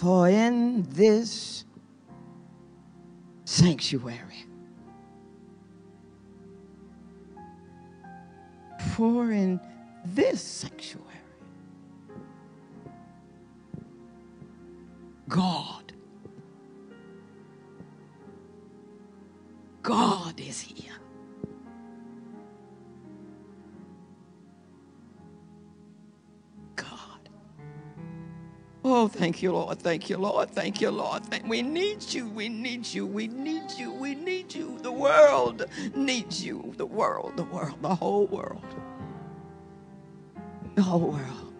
For in this sanctuary, for in this sanctuary, God, God is here. Oh, thank you, Lord. Thank you, Lord. Thank you, Lord. Thank- we need you. We need you. We need you. We need you. The world needs you. The world, the world, the whole world. The whole world.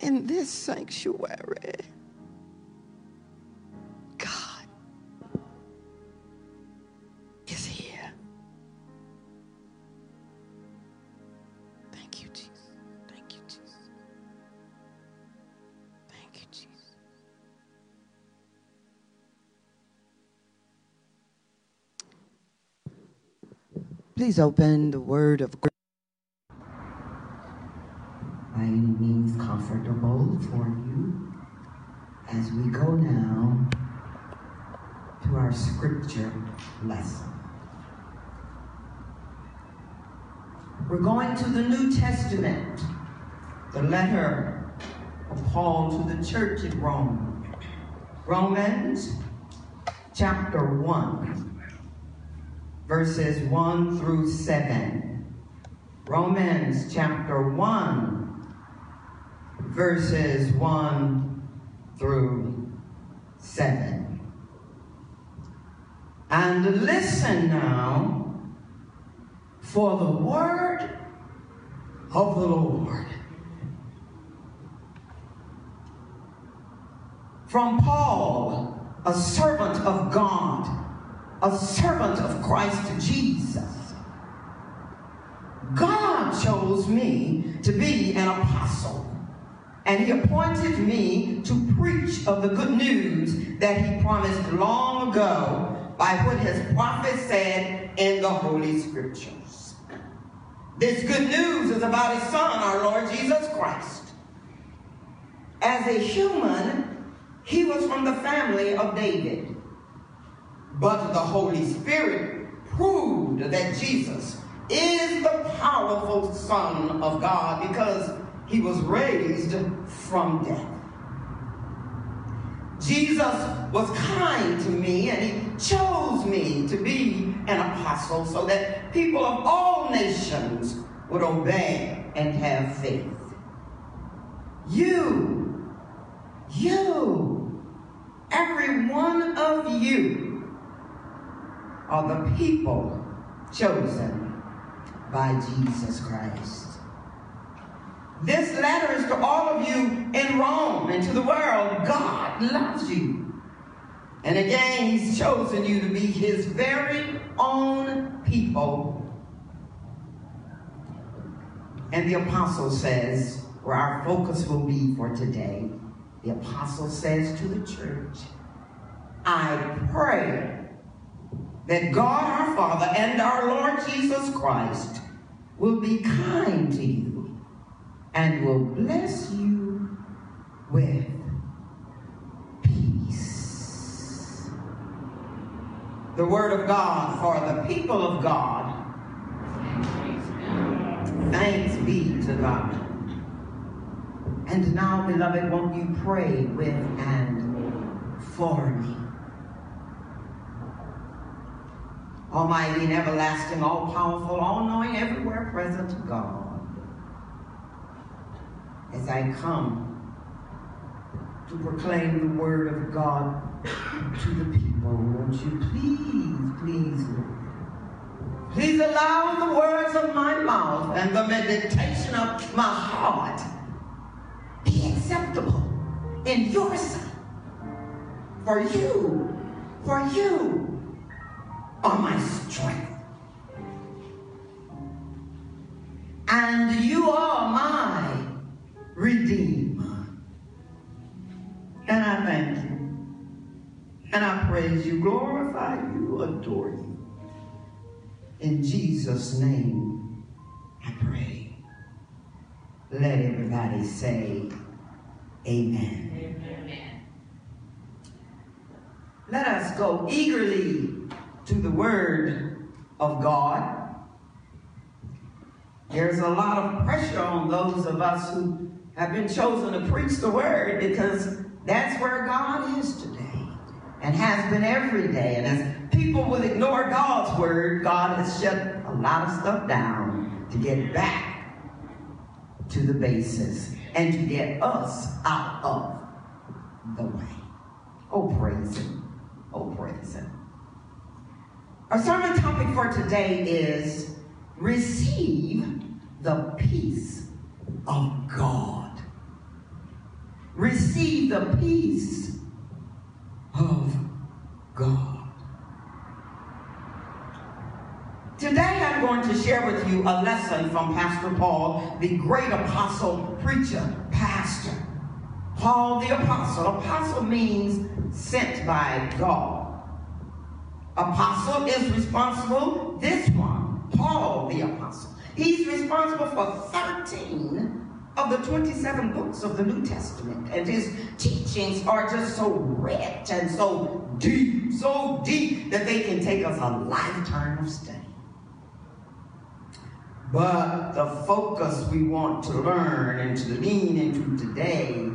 In this sanctuary, Please open the word of grace. by any means comfortable for you as we go now to our scripture lesson. We're going to the New Testament, the letter of Paul to the church at Rome. Romans chapter 1, verses 1 through 7. Romans chapter 1, verses 1 through 7. And listen now for the word of the Lord. From Paul, a servant of God, a servant of Christ Jesus. God chose me to be an apostle, and he appointed me to preach of the good news that he promised long ago by what his prophet said in the Holy Scriptures. This good news is about his son, our Lord Jesus Christ. As a human, he was from the family of David. But the Holy Spirit proved that Jesus is the powerful Son of God because he was raised from death. Jesus was kind to me and he chose me to be an apostle so that people of all nations would obey and have faith. You, you, every one of you are the people chosen by Jesus Christ. This letter is to all of you in Rome and to the world. God loves you. And again, He's chosen you to be His very own people. And the apostle says, where our focus will be for today, the apostle says to the church, I pray that God our Father and our Lord Jesus Christ will be kind to you and will bless you with peace. The word of God for the people of God. Thanks be to God. And now, beloved, won't you pray with and for me? Almighty and everlasting, all powerful, all knowing, everywhere present God. As I come to proclaim the word of God to the people, won't you please, please, Lord, please allow the words of my mouth and the meditation of my heart be acceptable in your sight. For you, for you are my strength. And you are my redeemer. And I thank you. And I praise you, glorify you, adore you. In Jesus' name, I pray. Let everybody say, Amen. Amen. Let us go eagerly to the Word of God. There's a lot of pressure on those of us who have been chosen to preach the Word because that's where God is today and has been every day. And as people will ignore God's Word, God has shut a lot of stuff down to get back to the basis and to get us out of the way. Oh, praise Him. Oh, praise Him. Our sermon topic for today is receive the peace of God. Receive the peace of God. Today I'm going to share with you a lesson from Pastor Paul, the great apostle, preacher, pastor. Paul the apostle. Apostle means sent by God. Apostle is responsible, this one, Paul the apostle. He's responsible for 13 of the 27 books of the New Testament. And his teachings are just so rich and so deep, so deep that they can take us a lifetime of study. But the focus we want to learn and to lean into today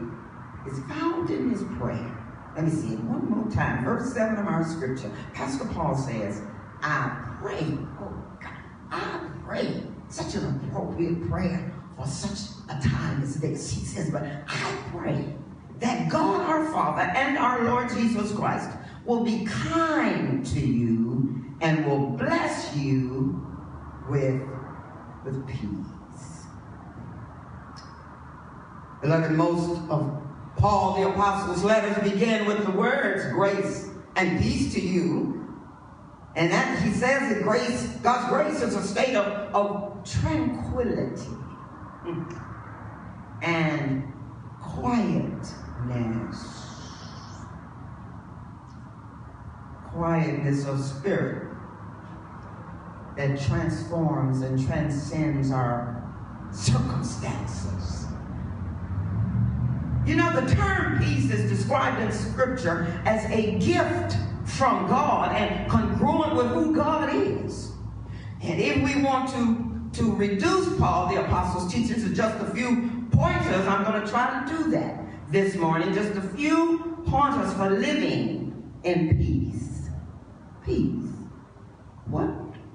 is found in his prayer. Let me see it one more time. Verse 7 of our scripture. Pastor Paul says, I pray, oh God, I pray. Such an appropriate prayer for such a time as this. He says, but I pray that God our Father and our Lord Jesus Christ will be kind to you and will bless you with with peace. Beloved, most of Paul the Apostle's letters begin with the words grace and peace to you. And that he says that grace, God's grace is a state of, of tranquility and quietness. Quietness of spirit that transforms and transcends our circumstances. You know, the term peace is described in Scripture as a gift from God and congruent with who God is. And if we want to, to reduce Paul, the apostle's teachings, to just a few pointers, I'm going to try to do that this morning. Just a few pointers for living in peace. Peace. What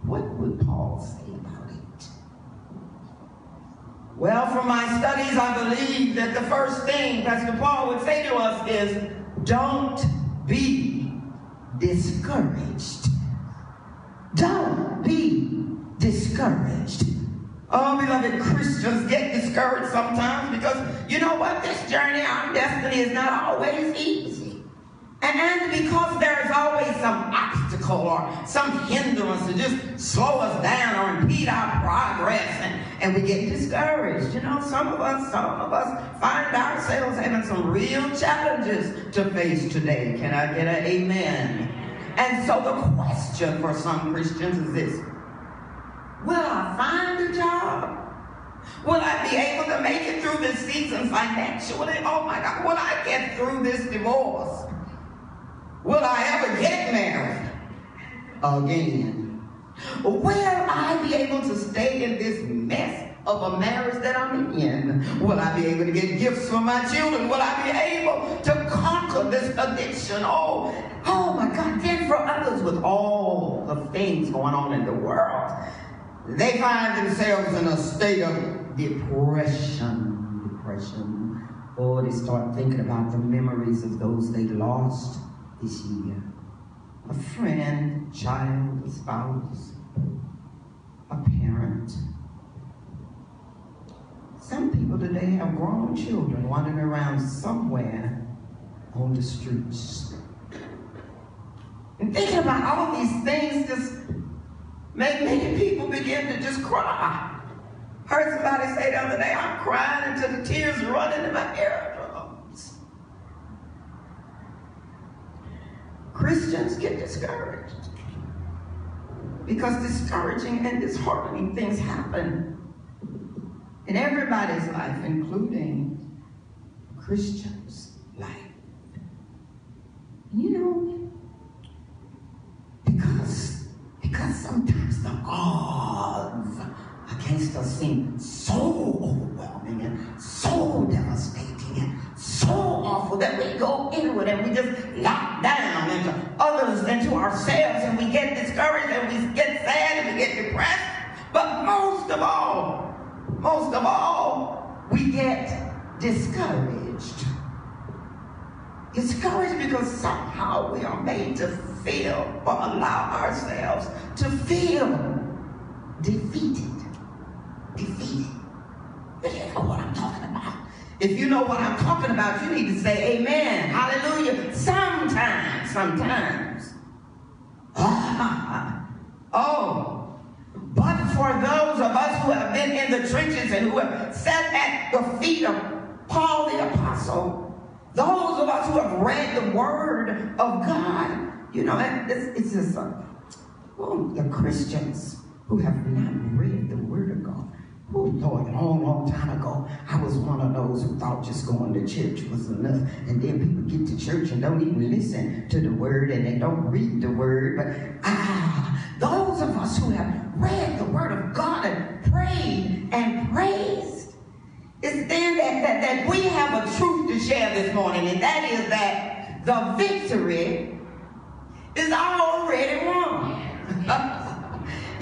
what would Paul say about it? Well, from my studies, I believe that the first thing Pastor Paul would say to us is don't be discouraged. Don't be discouraged. Oh, beloved Christians get discouraged sometimes because you know what? This journey, our destiny is not always easy. And, because there's always some obstacle or some hindrance to just slow us down or impede our progress and, and we get discouraged. You know, some of us, some of us find ourselves having some real challenges to face today. Can I get an amen? And so the question for some Christians is this. Will I find a job? Will I be able to make it through this season financially? Oh my God, will I get through this divorce? Will I ever get married again? Will I be able to stay in this mess of a marriage that I'm in? Will I be able to get gifts for my children? Will I be able to conquer this addiction? Oh, oh my God. Then for others with all the things going on in the world, they find themselves in a state of depression. Depression. Oh, they start thinking about the memories of those they lost this year. A friend, child, spouse, a parent. Some people today have grown children wandering around somewhere on the streets. And thinking about all these things just make many people begin to just cry. Heard somebody say the other day, I'm crying until the tears run into my ear. Christians get discouraged. Because discouraging and disheartening things happen in everybody's life, including Christians' life. You know, because because sometimes the odds against us seem so overwhelming and so devastating that we go it and we just lock down into others and to ourselves and we get discouraged and we get sad and we get depressed. But most of all, most of all, we get discouraged. Discouraged because somehow we are made to feel or allow ourselves to feel defeated. Defeated. You know what I'm talking about. If you know what I'm talking about, you need to say amen. Hallelujah. Sometimes, sometimes. Ah, oh, but for those of us who have been in the trenches and who have sat at the feet of Paul the Apostle, those of us who have read the Word of God, you know, it's, it's just, the Christians who have not read the Word of God. Lord, a long, long time ago, I was one of those who thought just going to church was enough. And then people get to church and don't even listen to the word and they don't read the word. But ah, those of us who have read the word of God and prayed and praised, it's then that, that, that we have a truth to share this morning, and that is that the victory is already won.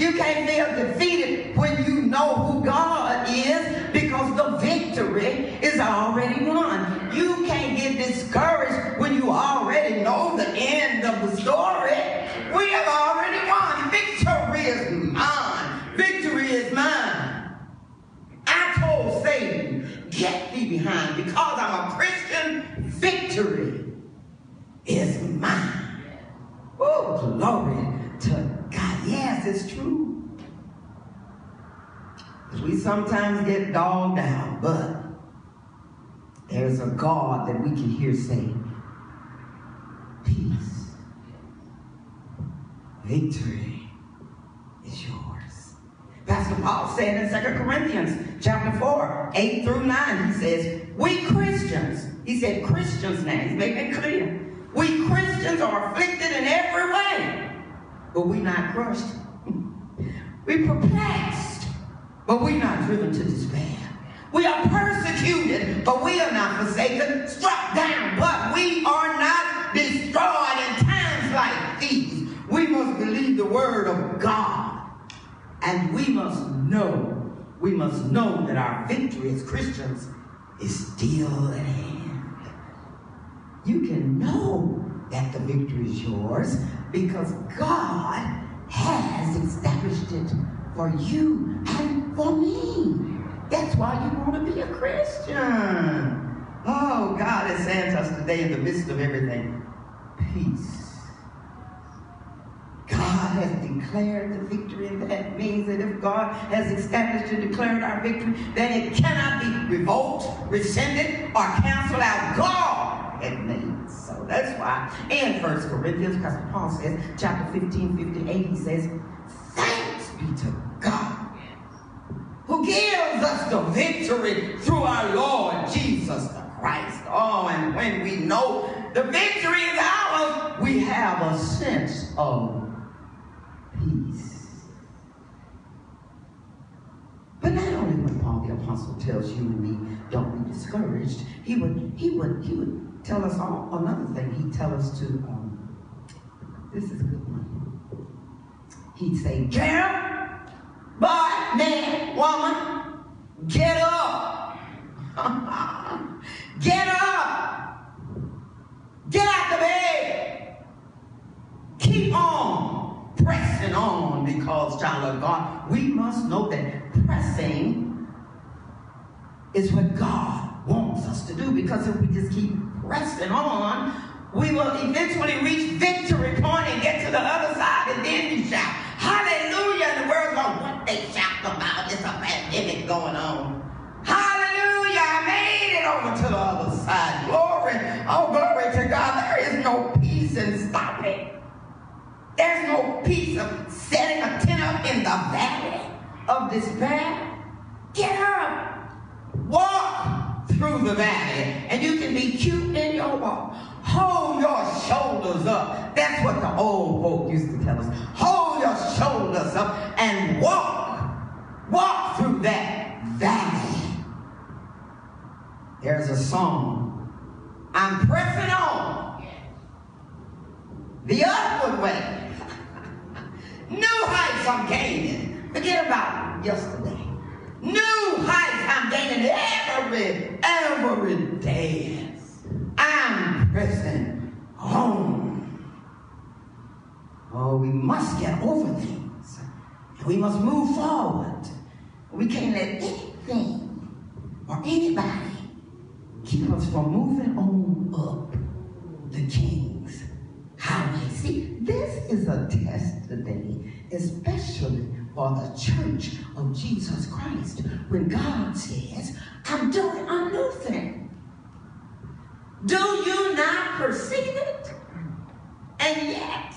You can't feel defeated when you know who God is because the victory is already won. You can't get discouraged when you already know the end of the story. We have already won. Victory is mine. Victory is mine. I told Satan, get thee behind because I'm a Christian. Victory is mine. Oh, glory to God, yes, it's true. We sometimes get dogged down, but there's a God that we can hear say, Peace, victory is yours. Pastor Paul said in 2 Corinthians chapter 4, 8 through 9, he says, We Christians, he said Christians now, he's making it clear. We Christians are afflicted in every way but we not crushed. we perplexed, but we not driven to despair. We are persecuted, but we are not forsaken, struck down, but we are not destroyed in times like these. We must believe the word of God. And we must know, we must know that our victory as Christians is still at hand. You can know that the victory is yours because God has established it for you and for me. That's why you want to be a Christian. Oh, God has sent us today in the midst of everything. Peace. God has declared the victory, and that means that if God has established and declared our victory, then it cannot be revoked, rescinded, or canceled out. God had made that's why in First Corinthians, because Paul says, chapter 15, 58, he says, Thanks be to God who gives us the victory through our Lord Jesus the Christ. Oh, and when we know the victory is ours, we have a sense of peace. But not only when Paul the apostle tells you and me, don't be discouraged, he would he would he would tell us all another thing. He'd tell us to, um, this is a good one. He'd say, girl, boy, man, woman, get up. get up. Get out the bed. Keep on pressing on because, child of God, we must know that pressing is what God wants us to do because if we just keep pressing on, we will eventually reach victory point and get to the other side, and then you shout, Hallelujah! And the world goes, What they shout about? It's a pandemic going on. Hallelujah! I made it over to the other side. Glory, oh glory to God. There is no peace in stopping. There's no peace of setting a tent up in the valley of despair. Get up And you can be cute in your walk. Hold your shoulders up. That's what the old folk used to tell us. Hold your shoulders up and walk. Walk through that valley. There's a song. I'm pressing on. The upward way. New heights I'm gaining. Forget about yesterday. New heights I'm gaining every, every day. I'm pressing on. Oh, we must get over things. We must move forward. We can't let anything or anybody keep us from moving on up the King's highway. See, this is a test today, especially for the church of Jesus Christ, when God says, I'm doing a new thing. Do you not perceive it? And yet,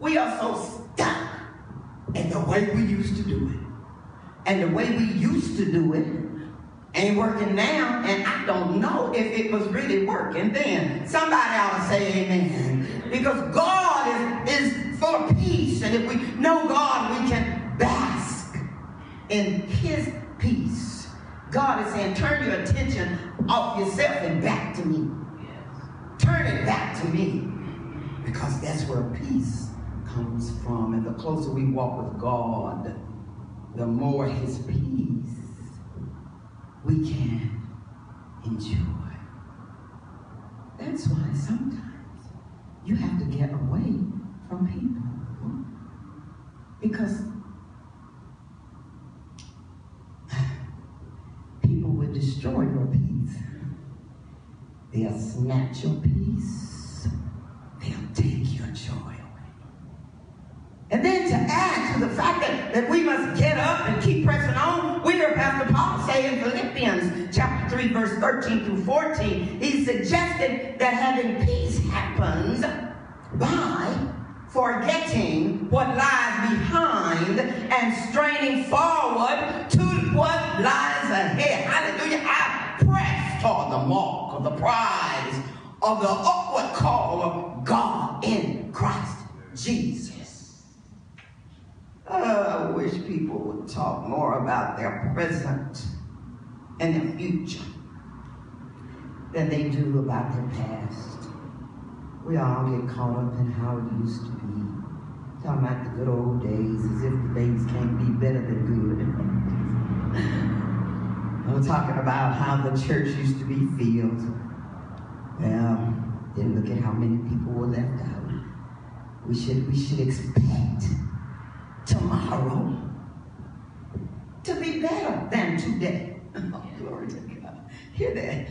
we are so stuck in the way we used to do it. And the way we used to do it ain't working now, and I don't know if it was really working then. Somebody ought to say amen. Because God is, is of peace, and if we know in his peace. God is saying, turn your attention off yourself and back to me. Turn it back to me. Because that's where peace comes from. And the closer we walk with God, the more his peace we can enjoy. That's why sometimes you have to get away from people. Because people destroy your peace. They'll snatch your peace. They'll take your joy away. And then to add to the fact that, that we must get up and keep pressing on, we hear Pastor Paul say in Philippians chapter 3, verse 13 through 14, he suggested that having peace happens by forgetting what lies behind and straining forward to what lies ahead. Hallelujah. I press toward the mark of the prize of the upward call of God in Christ Jesus. Uh, I wish people would talk more about their present and their future than they do about their past. We all get caught up in how it used to be. Talking about the good old days as if the days can't be better than good. I'm talking about how the church used to be filled. Well, then look at how many people were left out. We should, we should expect tomorrow to be better than today. Oh, glory to God. Hear that?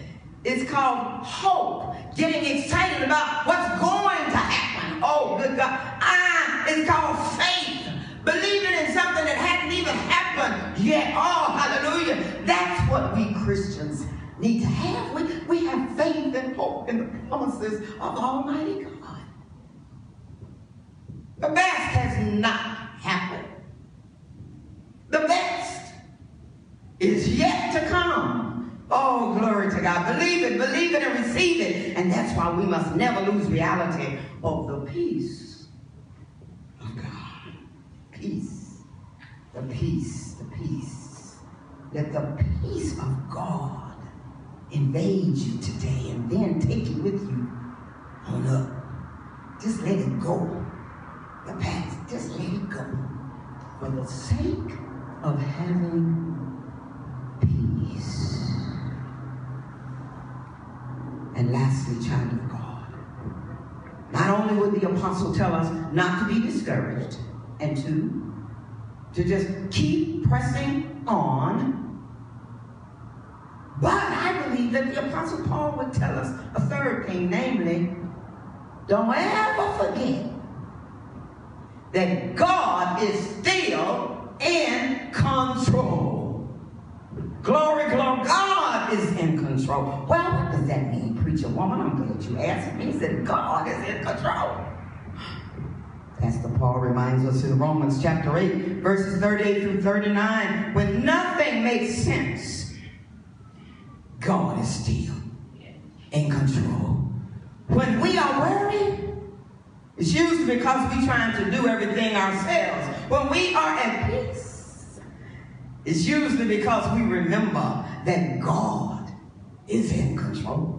It's called hope. Getting excited about what's going to happen. Oh, good God. Ah, it's called faith. Believing in something that hasn't even happened yet. Oh, hallelujah. That's what we Christians need to have. We, we have faith and hope in the promises of Almighty God. The best has not happened. The best is yet to come. Oh, glory to God. Believe it, believe it, and receive it. And that's why we must never lose reality of the peace of God. Peace. The peace, the peace. Let the peace of God invade you today and then take it with you on up. Just let it go the past. Just let it go. For the sake of having peace. And lastly, child of God. Not only would the apostle tell us not to be discouraged, and two, to just keep pressing on. But I believe that the apostle Paul would tell us a third thing, namely, don't ever forget that God is still in control. Glory, glory, God is in control. Well, what does that mean, preacher woman? I'm glad you asked me. He said, God is in control. Pastor Paul reminds us in Romans chapter 8, verses 38 through 39, when nothing makes sense, God is still in control. When we are worried, it's usually because we're trying to do everything ourselves. When we are at peace, it's usually because we remember that God is in control.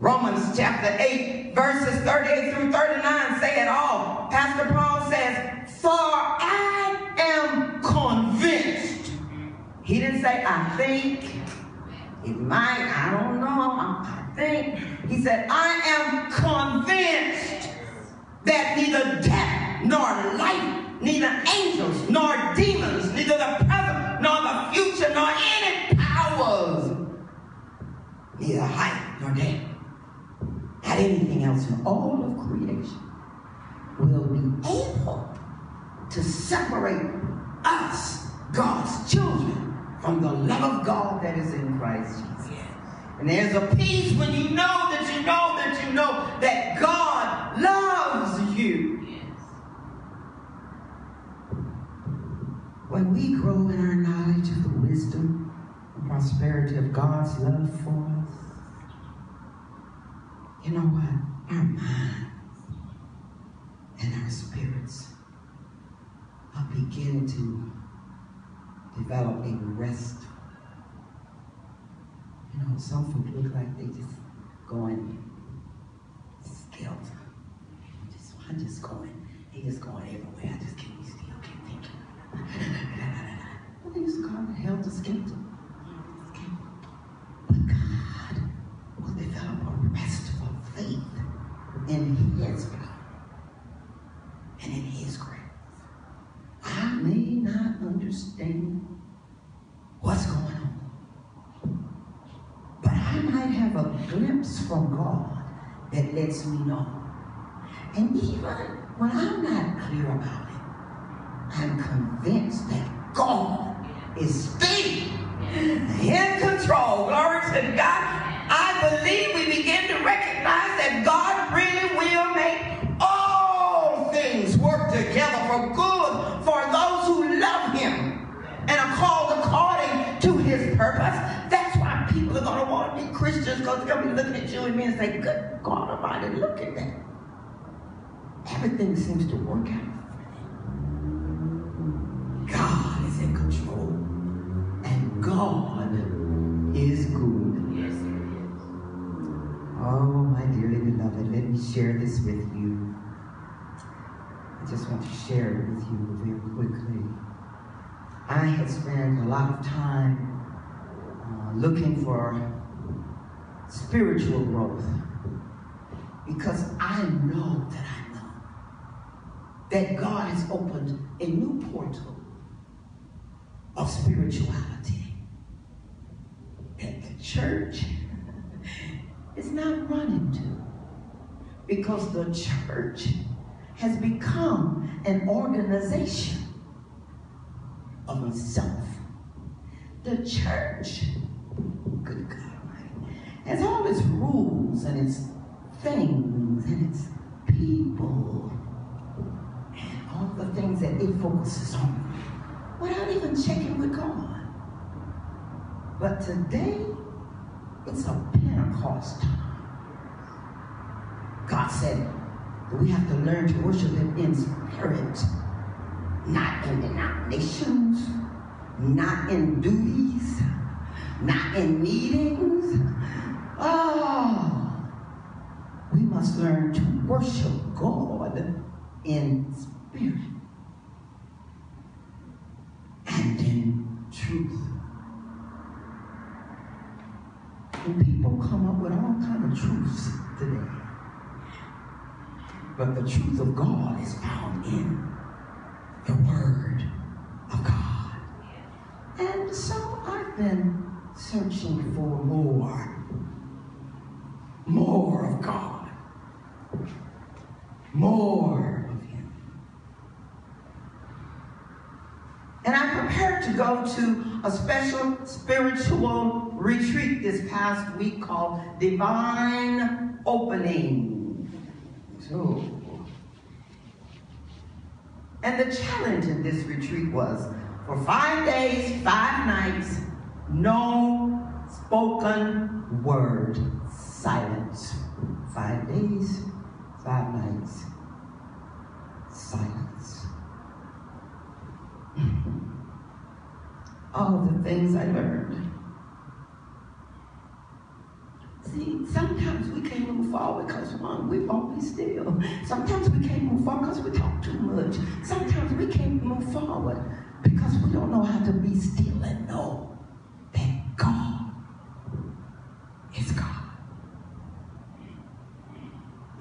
Romans chapter 8, verses 38 through 39 say it all. Pastor Paul says, For I am convinced. He didn't say, I think. It might, I don't know, I think. He said, I am convinced that neither death nor life, neither angels nor demons, neither the present nor the future, nor any powers, neither height nor depth, not anything else in all of creation will be able to separate us, God's children, from the love of God that is in Christ Jesus. And there's a peace when you know that you know that you know that God loves you. When we grow in our knowledge of the wisdom and prosperity of God's love for us, you know what? Our minds and our spirits are beginning to develop a rest. You know, some folk look like they just going skeleton. Just, I'm just going, they just going everywhere. I just can't be still, can't think. What they used to call it helter skelter. But God will develop a restful faith in His power and in His grace. I may not understand what's going on, but I might have a glimpse from God that lets me know. And even when I'm not clear about it, I'm convinced that God is still in control. Glory to God. I believe we begin to recognize that God really will make all things work together for good for those who love Him and are called according to His purpose. That's why people are going to want to be Christians because they're going to be looking at you and me and say, Good God Almighty, look at that. Everything seems to work out. God is in control. And God is good. Yes, is. Oh, my dearly beloved, let me share this with you. I just want to share it with you very quickly. I had spent a lot of time uh, looking for spiritual growth because I know that I know that God has opened a new portal of spirituality that the church is not running to because the church has become an organization of itself. The church, good God, has all its rules and its things and its people and all the things that it focuses on without even checking with God. But today, it's a Pentecost. God said that we have to learn to worship Him in spirit, not in denominations, not in duties, not in meetings. Oh, we must learn to worship God in spirit and in truth. And people come up with all kind of truths today. But the truth of God is found in the Word of God. And so I've been searching for more. More of God. More of Him. And I prepared to go to a special spiritual retreat this past week called Divine Opening. So, and the challenge in this retreat was for five days, five nights, no spoken word silence. Five days, five nights, silence. All the things I learned. See, sometimes we can't move forward because one, we won't be still. Sometimes we can't move forward because we talk too much. Sometimes we can't move forward because we don't know how to be still and know that God is God.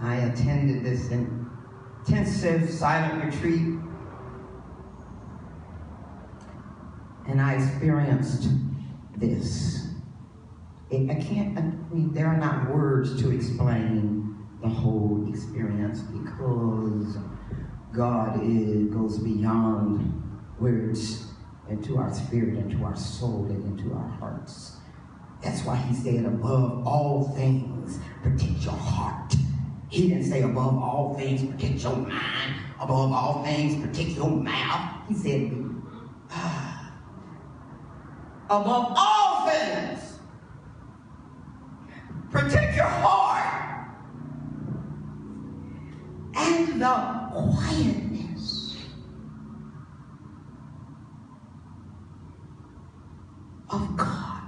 I attended this intensive silent retreat and I experienced this. It, I can't, I mean, there are not words to explain the whole experience because God is, goes beyond words into our spirit, into our soul, and into our hearts. That's why he said, above all things, protect your heart. He didn't say, above all things, protect your mind. Above all things, protect your mouth. He said, ah, above all things, protect your heart and the quietness of God.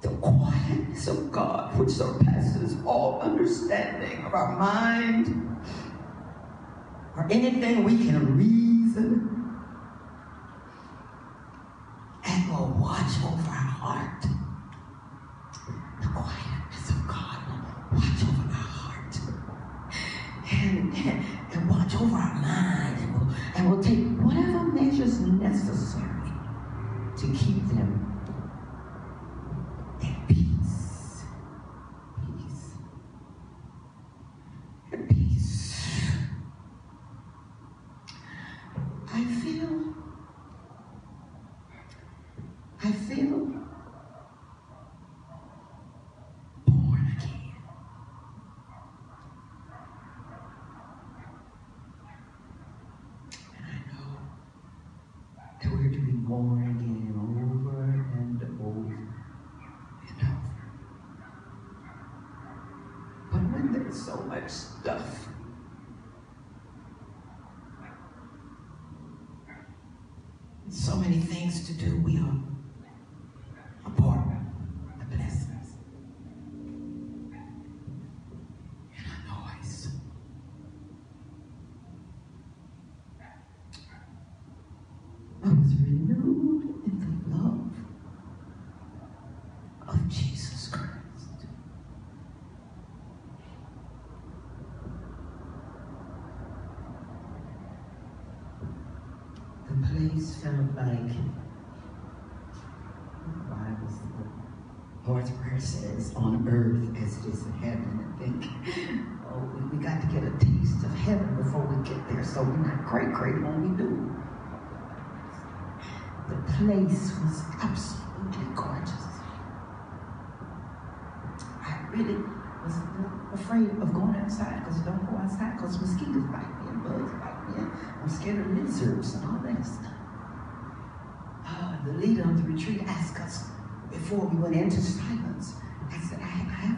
The quietness of God, which surpasses all understanding of our mind or anything we can reason, and will watch over our heart. The quietness of God will watch over our heart. And, and, and watch over our mind. And will, and will take whatever measures necessary to keep them at peace. Peace. At peace. I feel, I feel born again. And I know that we're to be born again over and over and over. But when there's so much stuff, so many things to do, we are abort the blessings. And a noise. I was renewed in the love of Jesus Christ. The place felt like says, the Lord's Prayer says, on earth as it is in heaven. I think, oh, we, we got to get a taste of heaven before we get there, so we're not great, cray when we do. The place was absolutely gorgeous. I really was afraid of going outside because don't go outside because mosquitoes bite me and bugs bite me. And I'm scared of lizards and all that stuff. Uh, the leader of the retreat asked us before we went into silence. I said, I, I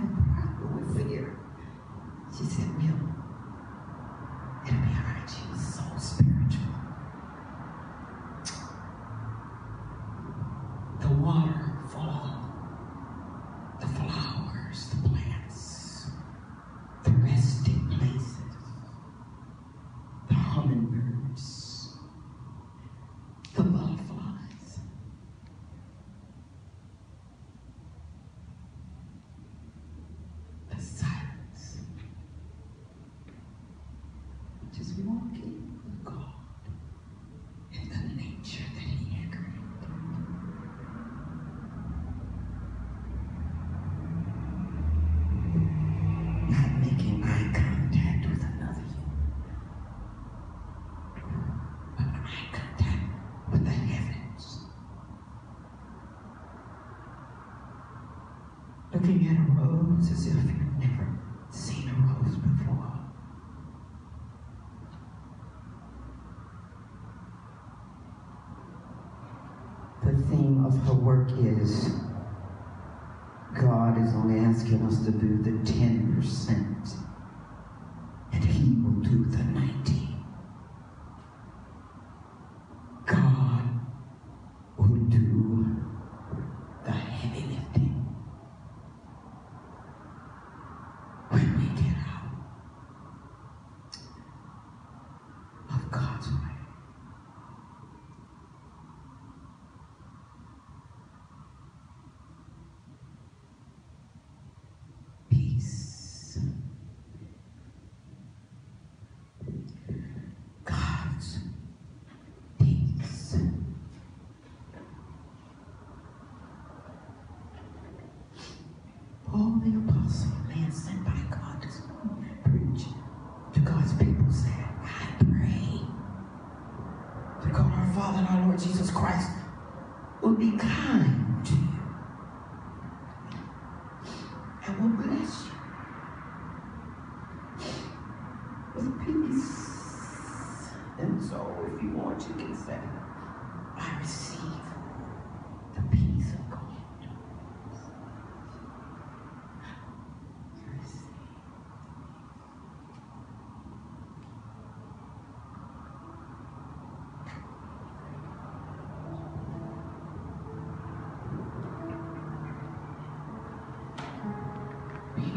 looks as if you've never seen a rose before. The theme of her work is God is only asking us to do the 10%. Father and our Lord Jesus Christ will be kind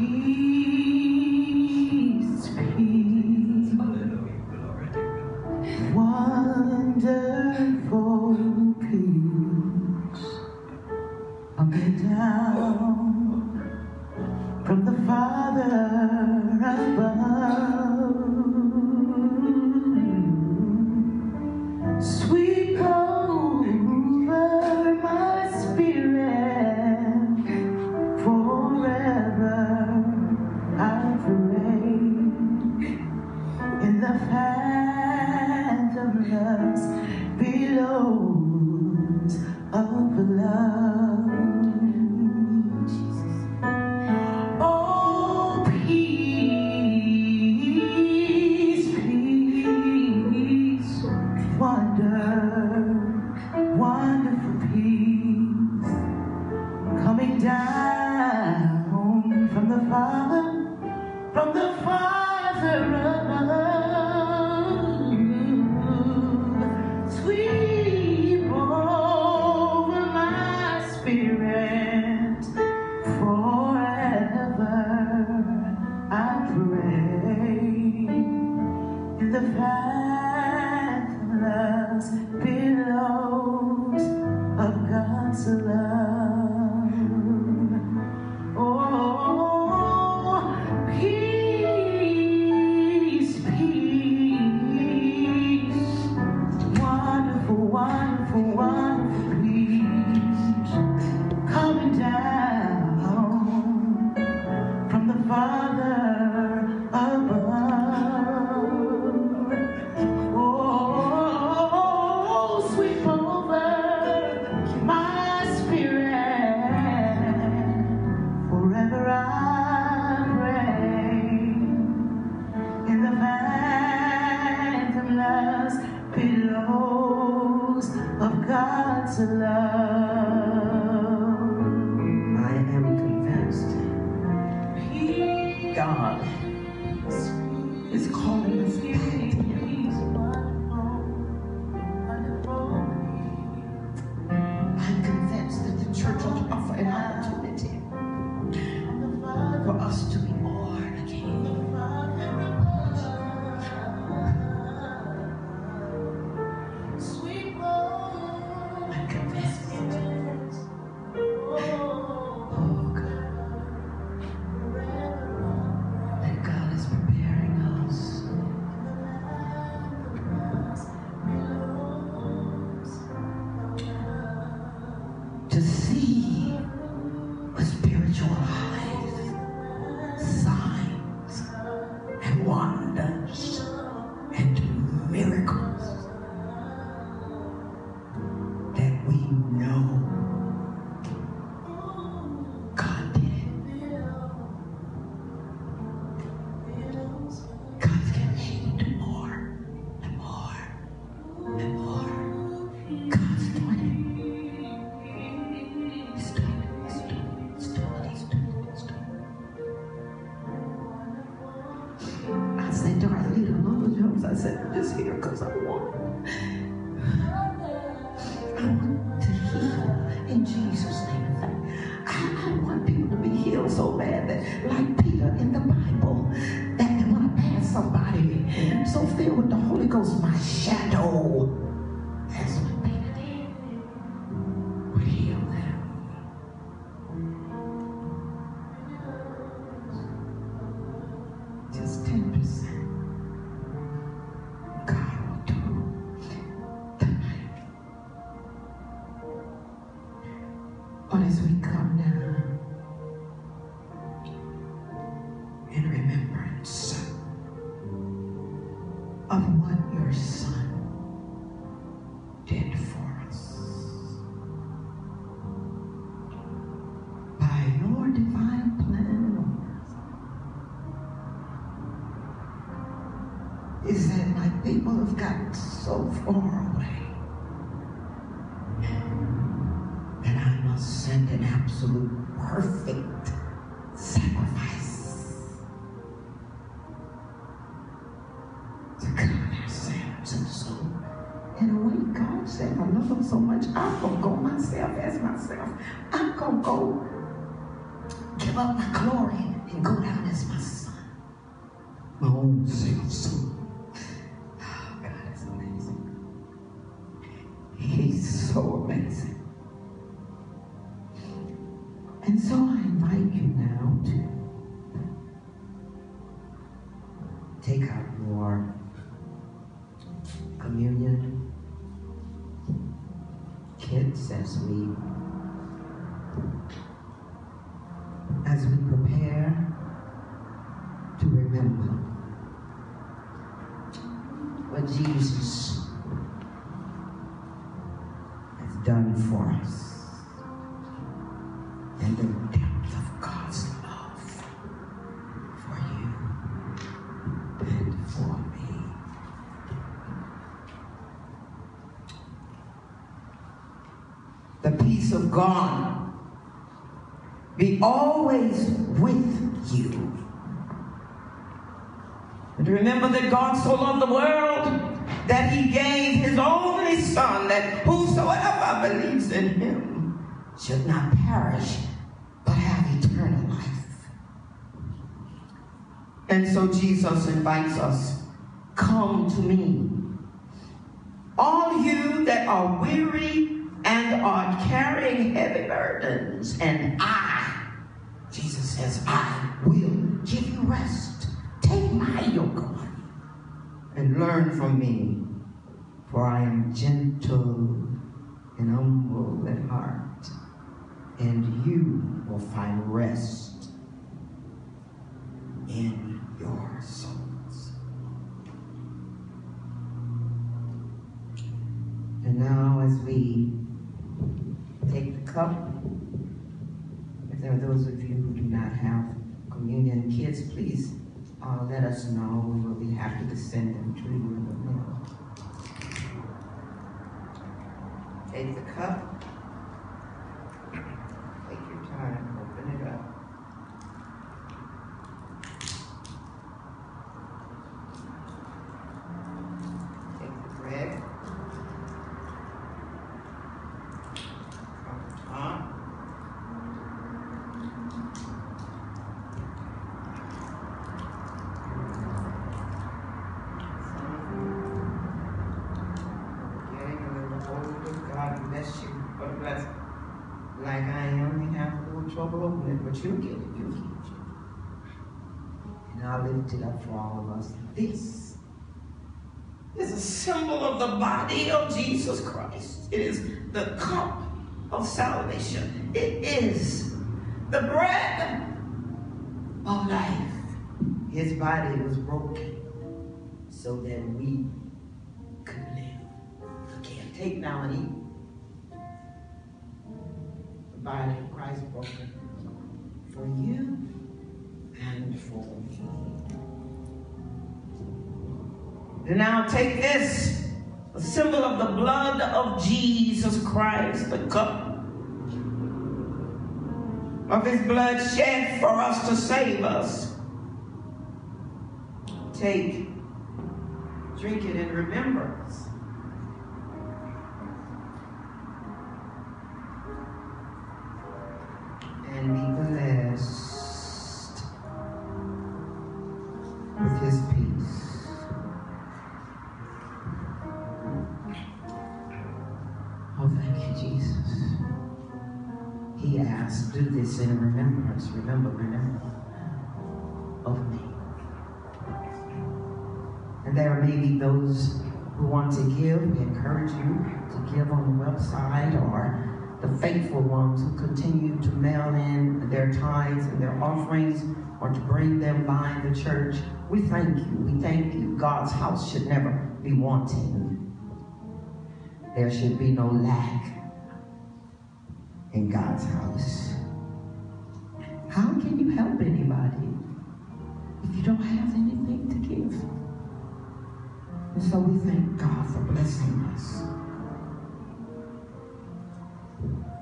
Mm-hmm. to love. Far away that I must send an absolute perfect sacrifice to cover their sins. And so, in a way, God said, I love them so much, I'm going to go myself as myself. I'm going to go give up my glory and go down as my son. My own self. So, we always with you. And remember that God so loved the world that he gave his only son that whosoever believes in him should not perish but have eternal life. And so Jesus invites us, come to me. All you that are weary and are carrying heavy burdens, and I, says, I will give you rest. Take my yoke on and learn from me, for I am gentle and humble at heart, and you will find rest in your souls. And now, as we take the cup, there are those of you who do not have communion kits, please uh, let us know. We will be happy to send them to you in the mail. Take the cup. Take your time. Open it up. Take the bread. From the top. Getting a little older. God bless you. God bless. Like I am, we have a little trouble opening it, but you'll get it. You'll get it. And I lift it up for all of us. This is a symbol of the body of Jesus Christ. It is the cup of salvation. It is the bread of life. His body was broken so that we could live again. Take now and eat. The body of Christ broken And now take this, a symbol of the blood of Jesus Christ, the cup of his blood shed for us to save us. Take, drink it in remembrance. And be blessed Asked, do this in remembrance. Remember, remember of me. And there may be those who want to give. We encourage you to give on the website or the faithful ones who continue to mail in their tithes and their offerings or to bring them by the church. We thank you. We thank you. God's house should never be wanting. There should be no lack in God's house. How can you help anybody if you don't have anything to give? And so we thank God for blessing us.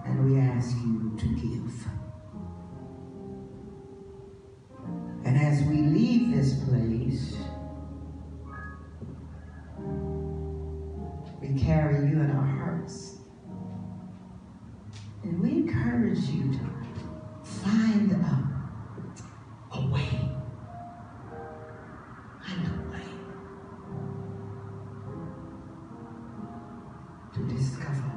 And we ask you to give. And as we leave this place, we carry you in our hearts. And we encourage you to find a, a way. Find a way to discover